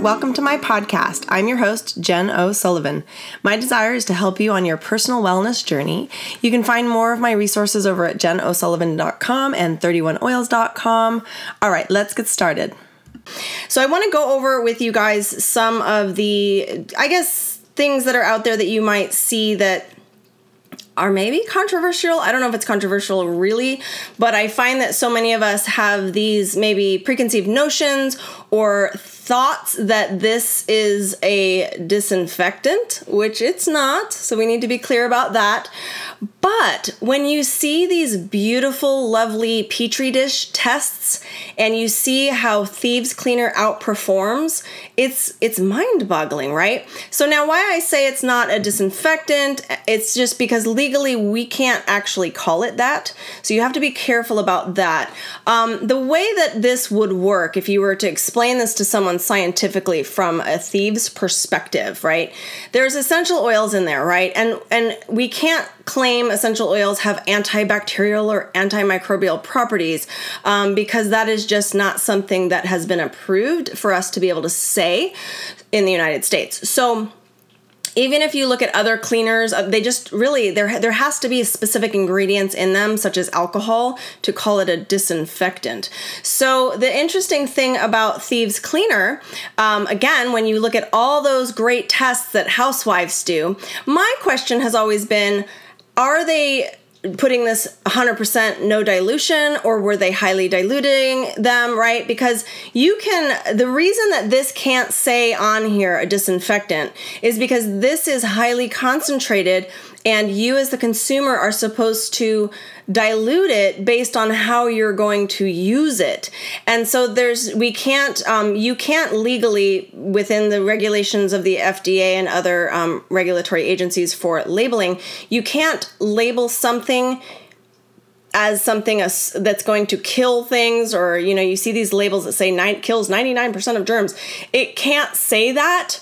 Welcome to my podcast. I'm your host, Jen O'Sullivan. My desire is to help you on your personal wellness journey. You can find more of my resources over at jenosullivan.com and 31oils.com. All right, let's get started. So, I want to go over with you guys some of the, I guess, things that are out there that you might see that are maybe controversial. I don't know if it's controversial really, but I find that so many of us have these maybe preconceived notions or thoughts that this is a disinfectant, which it's not. So we need to be clear about that. But when you see these beautiful, lovely petri dish tests and you see how Thieves Cleaner outperforms, it's it's mind-boggling, right? So now why I say it's not a disinfectant, it's just because legally we can't actually call it that. So you have to be careful about that. Um, the way that this would work, if you were to explain this to someone scientifically from a thieves perspective, right? There's essential oils in there, right? And and we can't claim essential oils have antibacterial or antimicrobial properties um, because that is just not something that has been approved for us to be able to say in the United States. So even if you look at other cleaners uh, they just really there there has to be specific ingredients in them such as alcohol to call it a disinfectant. So the interesting thing about thieves cleaner um, again when you look at all those great tests that housewives do my question has always been are they putting this 100% no dilution or were they highly diluting them right? Because you can the reason that this can't say on here a disinfectant is because this is highly concentrated and you as the consumer are supposed to dilute it based on how you're going to use it. And so there's we can't um, you can't legally within the regulations of the fda and other um, regulatory agencies for labeling you can't label something as something that's going to kill things or you know you see these labels that say nine, kills 99% of germs. It can't say that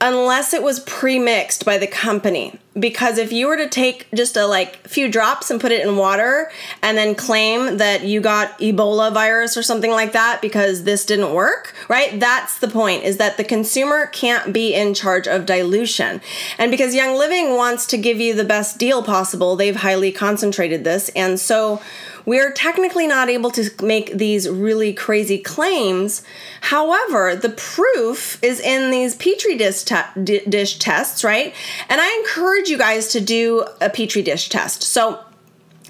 unless it was pre-mixed by the company. Because if you were to take just a like few drops and put it in water and then claim that you got ebola virus or something like that because this didn't work right? That's the point is that the consumer can't be in charge of dilution. And because young living wants to give you the best deal possible they've highly concentrated this. And so we're technically not able to make these really crazy claims. However, the proof is in these petri dish, te- dish tests, right? And I encourage you guys to do a petri dish test. So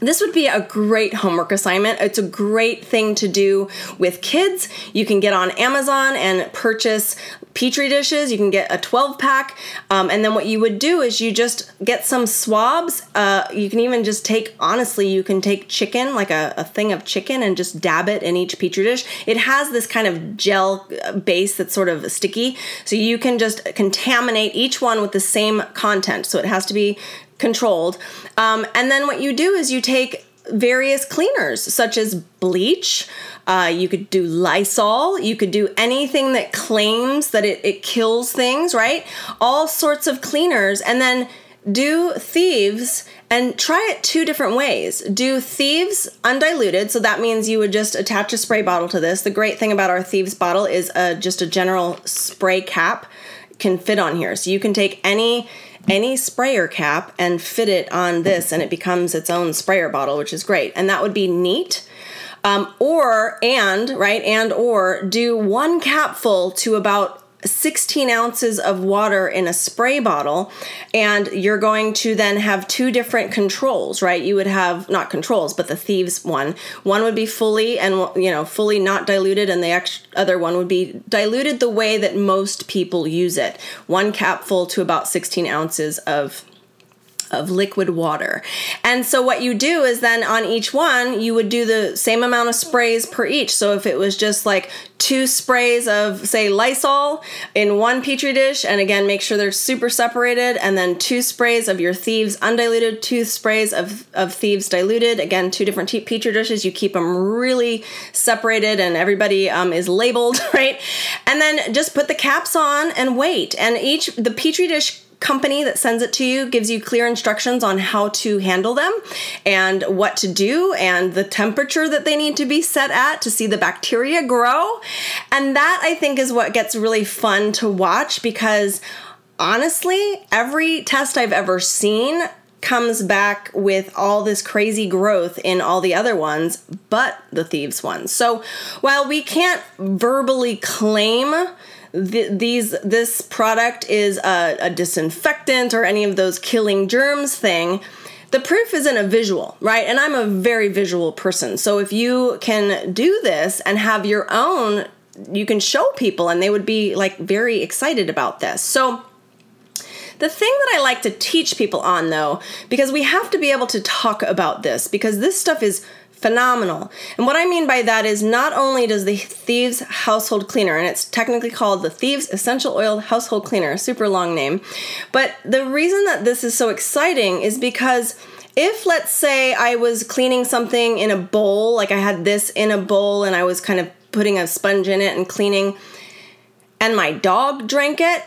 this would be a great homework assignment. It's a great thing to do with kids. You can get on Amazon and purchase petri dishes. You can get a 12 pack. Um, and then what you would do is you just get some swabs. Uh, you can even just take, honestly, you can take chicken, like a, a thing of chicken, and just dab it in each petri dish. It has this kind of gel uh, base that's sort of sticky. So you can just contaminate each one with the same content. So it has to be controlled. Um, and then what you do is you take various cleaners such as bleach. Uh, you could do Lysol. You could do anything that claims that it, it kills things, right? All sorts of cleaners. And then do thieves and try it two different ways. Do thieves undiluted, so that means you would just attach a spray bottle to this. The great thing about our thieves bottle is a, just a general spray cap can fit on here. So you can take any any sprayer cap and fit it on this and it becomes its own sprayer bottle which is great. And that would be neat. Um, or and right and or do one capful to about 16 ounces of water in a spray bottle and you're going to then have two different controls right? You would have not controls but the thieves one. One would be fully and you know fully not diluted and the other one would be diluted the way that most people use it. One capful to about 16 ounces of of liquid water. And so what you do is then on each one, you would do the same amount of sprays per each. So if it was just like two sprays of say Lysol in one petri dish and again make sure they're super separated and then two sprays of your thieves undiluted, two sprays of of thieves diluted, again two different petri dishes. You keep them really separated and everybody um, is labeled, right? And then just put the caps on and wait. And each the petri dish company that sends it to you gives you clear instructions on how to handle them and what to do and the temperature that they need to be set at to see the bacteria grow. And that I think is what gets really fun to watch because honestly, every test I've ever seen comes back with all this crazy growth in all the other ones, but the thieves ones. So while we can't verbally claim th- these this product is a, a disinfectant or any of those killing germs thing, the proof isn't a visual, right? And I'm a very visual person. So if you can do this and have your own, you can show people and they would be like very excited about this. So the thing that I like to teach people on though, because we have to be able to talk about this because this stuff is phenomenal. And what I mean by that is not only does the Thieves Household Cleaner, and it's technically called the Thieves Essential Oil Household Cleaner, super long name, but the reason that this is so exciting is because if let's say I was cleaning something in a bowl, like I had this in a bowl and I was kind of putting a sponge in it and cleaning, and my dog drank it,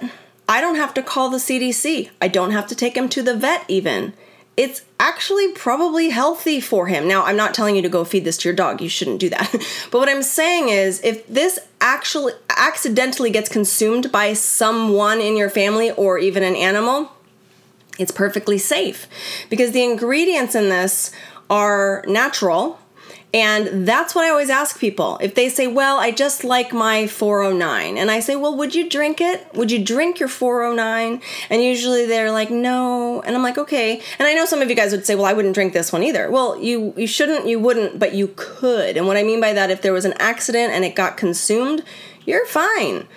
I don't have to call the CDC. I don't have to take him to the vet even it's actually probably healthy for him. Now, I'm not telling you to go feed this to your dog. You shouldn't do that. but what I'm saying is if this actually accidentally gets consumed by someone in your family or even an animal, it's perfectly safe because the ingredients in this are natural and that's what I always ask people. If they say, Well, I just like my 409, and I say, Well, would you drink it? Would you drink your 409? And usually they're like, No. And I'm like, Okay. And I know some of you guys would say, Well, I wouldn't drink this one either. Well, you, you shouldn't, you wouldn't, but you could. And what I mean by that, if there was an accident and it got consumed, you're fine.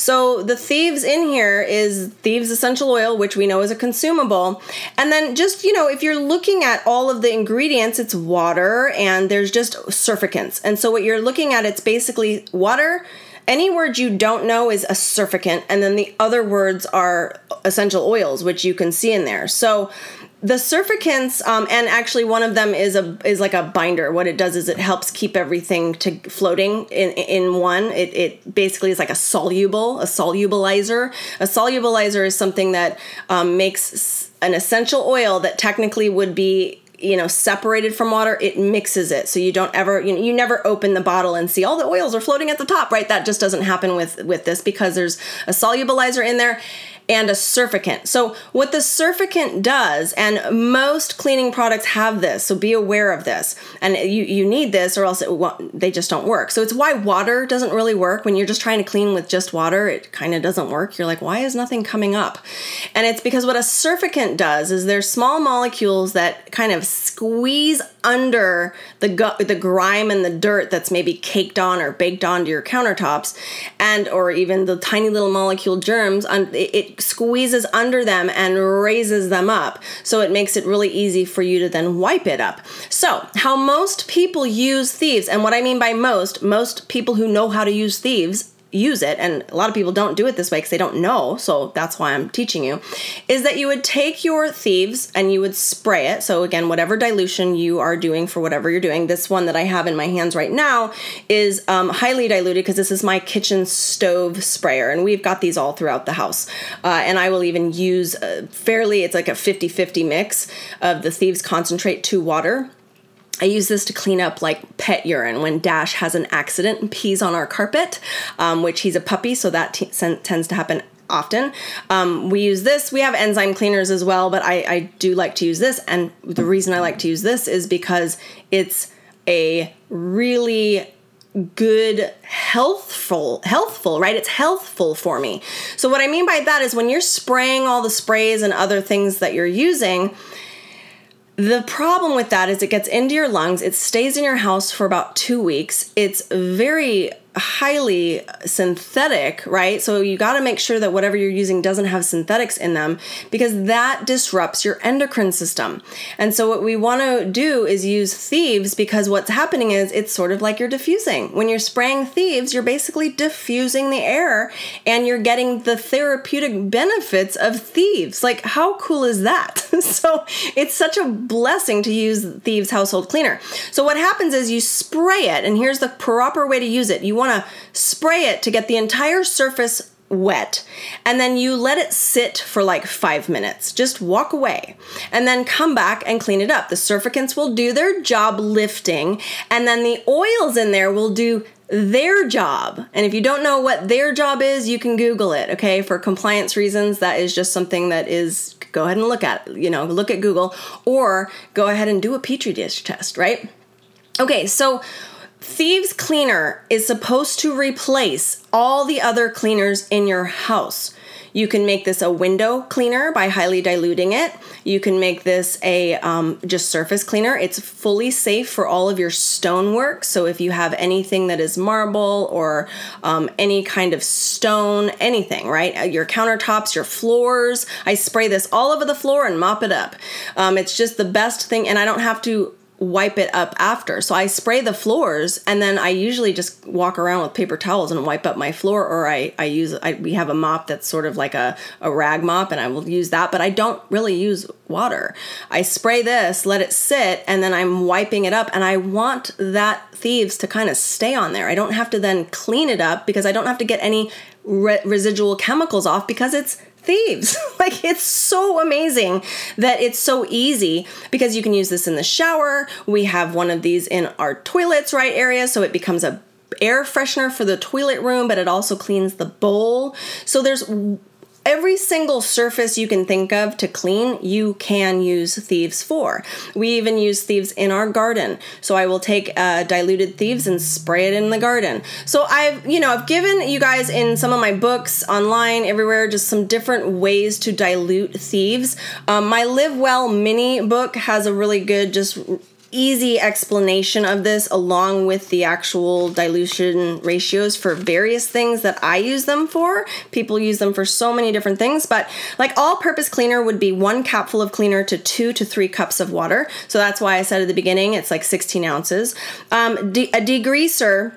So the thieves in here is thieves essential oil, which we know is a consumable. And then just, you know, if you're looking at all of the ingredients, it's water and there's just surfactants. And so what you're looking at, it's basically water. Any word you don't know is a surfactant, and then the other words are essential oils, which you can see in there. So the surfactants um, and actually one of them is a is like a binder. What it does is it helps keep everything to floating in in one. It, it basically is like a soluble a solubilizer. A solubilizer is something that um, makes an essential oil that technically would be you know separated from water. It mixes it. So you don't ever you, know, you never open the bottle and see all the oils are floating at the top right? That just doesn't happen with with this because there's a solubilizer in there and a surfactant. So, what the surfactant does, and most cleaning products have this, so be aware of this. And you, you need this, or else it, they just don't work. So, it's why water doesn't really work. When you're just trying to clean with just water, it kind of doesn't work. You're like, why is nothing coming up? And it's because what a surfactant does is there's small molecules that kind of squeeze under the gu- the grime and the dirt that's maybe caked on or baked onto your countertops, and or even the tiny little molecule germs. On it squeezes under them and raises them up. So it makes it really easy for you to then wipe it up. So, how most people use thieves, and what I mean by most, most people who know how to use thieves use it and a lot of people don't do it this way because they don't know so that's why i'm teaching you is that you would take your thieves and you would spray it. So again whatever dilution you are doing for whatever you're doing this one that i have in my hands right now is um, highly diluted because this is my kitchen stove sprayer and we've got these all throughout the house. Uh, and i will even use fairly it's like a 50-50 mix of the thieves concentrate to water I use this to clean up like pet urine when Dash has an accident and pees on our carpet, um, which he's a puppy, so that t- tends to happen often. Um, we use this. We have enzyme cleaners as well, but I, I do like to use this. And the reason I like to use this is because it's a really good healthful healthful right it's healthful for me so what i mean by that is when you're spraying all the sprays and other things that you're using the problem with that is it gets into your lungs, it stays in your house for about two weeks. It's very highly synthetic, right? So you got to make sure that whatever you're using doesn't have synthetics in them because that disrupts your endocrine system. And so what we want to do is use thieves because what's happening is it's sort of like you're diffusing. When you're spraying thieves, you're basically diffusing the air and you're getting the therapeutic benefits of thieves. Like how cool is that? so it's such a blessing to use thieves household cleaner. So what happens is you spray it and here's the proper way to use it. You want to spray it to get the entire surface wet and then you let it sit for like five minutes. Just walk away and then come back and clean it up. The surfactants will do their job lifting and then the oils in there will do their job. And if you don't know what their job is, you can Google it, okay? For compliance reasons, that is just something that is, go ahead and look at, you know, look at Google or go ahead and do a Petri dish test, right? Okay, so Thieves Cleaner is supposed to replace all the other cleaners in your house. You can make this a window cleaner by highly diluting it. You can make this a um, just surface cleaner. It's fully safe for all of your stonework. So if you have anything that is marble or um, any kind of stone, anything, right? Uh, your countertops, your floors. I spray this all over the floor and mop it up. Um, it's just the best thing, and I don't have to wipe it up after. So I spray the floors and then I usually just walk around with paper towels and wipe up my floor or I, I use I, we have a mop that's sort of like a, a rag mop and I will use that, but I don't really use water. I spray this, let it sit, and then I'm wiping it up and I want that thieves to kind of stay on there. I don't have to then clean it up because I don't have to get any re- residual chemicals off because it's thieves. like it's so amazing that it's so easy because you can use this in the shower. We have one of these in our toilets right area so it becomes a air freshener for the toilet room but it also cleans the bowl. So there's every single surface you can think of to clean, you can use thieves for. We even use thieves in our garden. So I will take uh, diluted thieves and spray it in the garden. So I've, you know, I've given you guys in some of my books online, everywhere, just some different ways to dilute thieves. Um, my Live Well mini book has a really good, just easy explanation of this along with the actual dilution ratios for various things that I use them for. People use them for so many different things, but like all purpose cleaner would be one capful of cleaner to two to three cups of water. So that's why I said at the beginning it's like 16 ounces. Um, de- a degreaser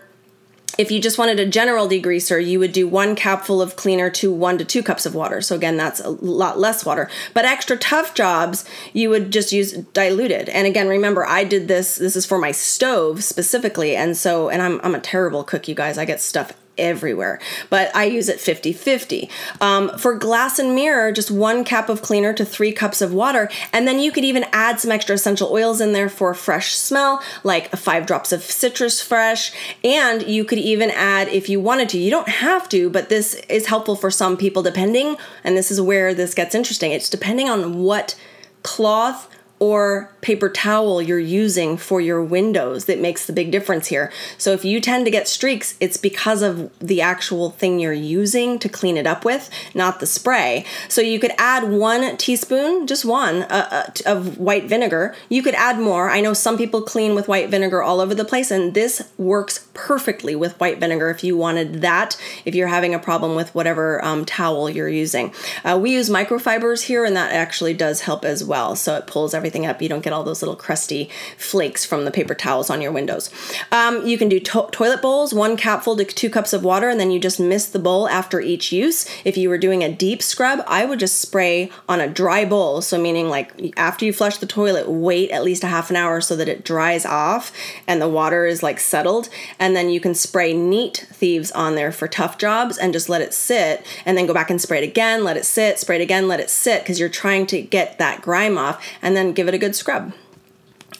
if you just wanted a general degreaser, you would do one capful of cleaner to one to two cups of water. So again, that's a lot less water. But extra tough jobs, you would just use diluted. And again, remember, I did this. This is for my stove specifically, and so and I'm I'm a terrible cook, you guys. I get stuff everywhere, but I use it 50 50. Um, for glass and mirror, just one cup of cleaner to three cups of water. And then you could even add some extra essential oils in there for fresh smell, like five drops of citrus fresh. And you could even add, if you wanted to, you don't have to, but this is helpful for some people depending, and this is where this gets interesting. It's depending on what cloth or paper towel you're using for your windows that makes the big difference here. So if you tend to get streaks, it's because of the actual thing you're using to clean it up with, not the spray. So you could add one teaspoon, just one, uh, uh, of white vinegar. You could add more. I know some people clean with white vinegar all over the place, and this works perfectly with white vinegar if you wanted that, if you're having a problem with whatever um, towel you're using. Uh, we use microfibers here, and that actually does help as well. So it pulls everything everything up. You don't get all those little crusty flakes from the paper towels on your windows. Um, you can do to- toilet bowls, one capful to two cups of water, and then you just mist the bowl after each use. If you were doing a deep scrub, I would just spray on a dry bowl. So, meaning like after you flush the toilet, wait at least a half an hour so that it dries off and the water is like settled. And then you can spray neat thieves on there for tough jobs and just let it sit and then go back and spray it again, let it sit, spray it again, let it sit because you're trying to get that grime off and then give it a good scrub.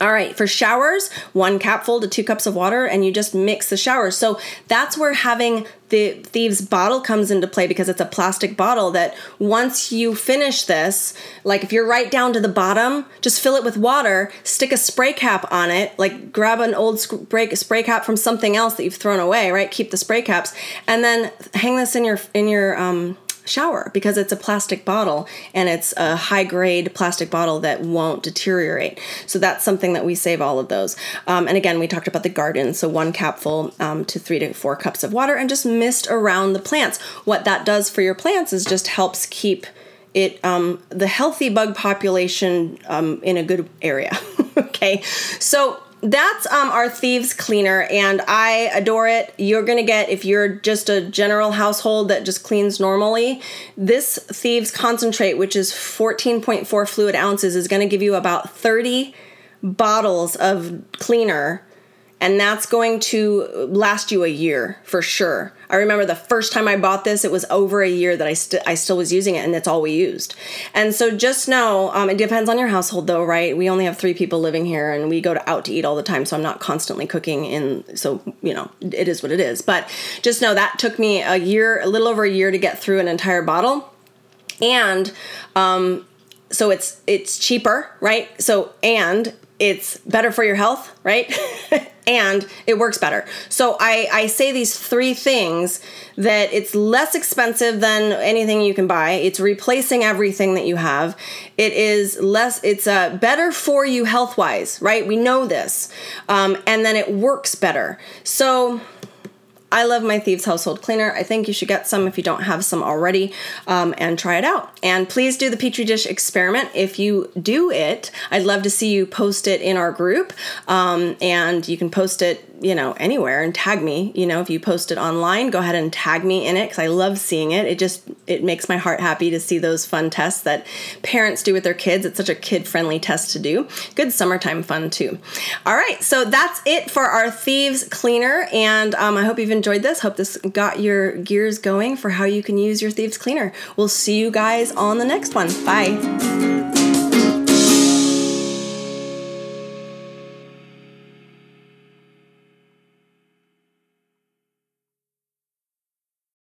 All right, for showers, one capful to two cups of water, and you just mix the showers. So that's where having the thieves bottle comes into play because it's a plastic bottle that once you finish this, like if you're right down to the bottom, just fill it with water, stick a spray cap on it, like grab an old spray, spray cap from something else that you've thrown away, right? Keep the spray caps, and then hang this in your in your um, shower because it's a plastic bottle and it's a high grade plastic bottle that won't deteriorate. So that's something that we save all of those. Um, and again, we talked about the garden. So one capful um, to three to four cups of water and just mist around the plants. What that does for your plants is just helps keep it um, the healthy bug population um, in a good area. okay, so that's um, our thieves cleaner and i adore it. You're gonna get if you're just a general household that just cleans normally this thieves concentrate which is 14.4 fluid ounces is gonna give you about 30 bottles of cleaner and that's going to last you a year for sure. I remember the first time I bought this, it was over a year that I, I still was using it, and that's all we used. And so just know um, it depends on your household, though, right? We only have three people living here, and we go to out to eat all the time, so I'm not constantly cooking. In so you know, it is what it is. But just know that took me a year, a little over a year, to get through an entire bottle, and um, so it's it's cheaper, right? So and it's better for your health, right? and it works better. So I, I say these three things that it's less expensive than anything you can buy. It's replacing everything that you have. It is less, it's uh, better for you health wise, right? We know this. Um, and then it works better. So I love my Thieves Household Cleaner. I think you should get some if you don't have some already um, and try it out. And please do the Petri Dish experiment. If you do it, I'd love to see you post it in our group. Um, and you can post it you know, anywhere and tag me. You know, if you post it online, go ahead and tag me in it because I love seeing it. It just it makes my heart happy to see those fun tests that parents do with their kids. It's such a kid friendly test to do. Good summertime fun too. All right, so that's it for our thieves cleaner, and um, I hope you've enjoyed this. Hope this got your gears going for how you can use your thieves cleaner. We'll see you guys on the next one. Bye.